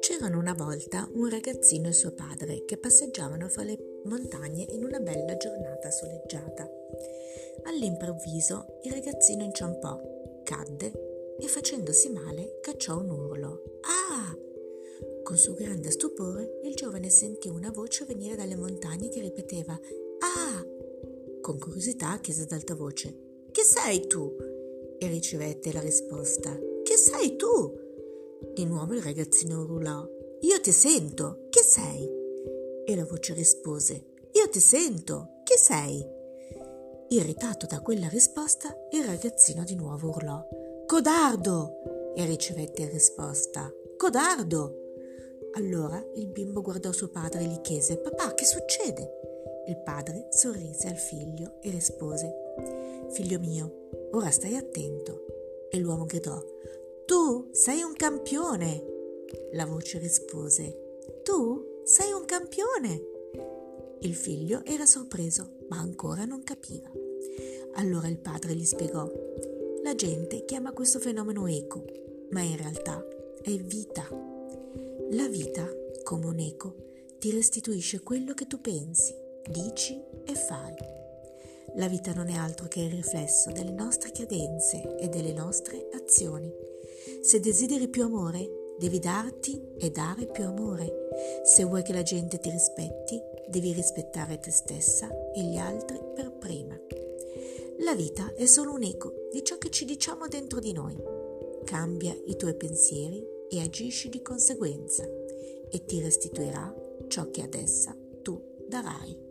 C'erano una volta un ragazzino e suo padre che passeggiavano fra le montagne in una bella giornata soleggiata. All'improvviso il ragazzino inciampò, cadde e facendosi male cacciò un urlo. Ah! Con suo grande stupore il giovane sentì una voce venire dalle montagne che ripeteva Ah! Con curiosità chiese ad alta voce Chi sei tu? E ricevette la risposta Chi sei tu? Di nuovo il ragazzino urlò Io ti sento, chi sei? E la voce rispose Io ti sento, chi sei? Irritato da quella risposta, il ragazzino di nuovo urlò Codardo! E ricevette in risposta Codardo! Allora il bimbo guardò suo padre e gli chiese Papà, che succede? Il padre sorrise al figlio e rispose Figlio mio, ora stai attento. E l'uomo gridò Tu sei un campione. La voce rispose Tu sei un campione. Il figlio era sorpreso, ma ancora non capiva. Allora il padre gli spiegò La gente chiama questo fenomeno eco, ma in realtà è vita. La vita, come un eco, ti restituisce quello che tu pensi, dici e fai. La vita non è altro che il riflesso delle nostre credenze e delle nostre azioni. Se desideri più amore, devi darti e dare più amore. Se vuoi che la gente ti rispetti, devi rispettare te stessa e gli altri per prima. La vita è solo un eco di ciò che ci diciamo dentro di noi. Cambia i tuoi pensieri e agisci di conseguenza e ti restituirà ciò che ad essa tu darai.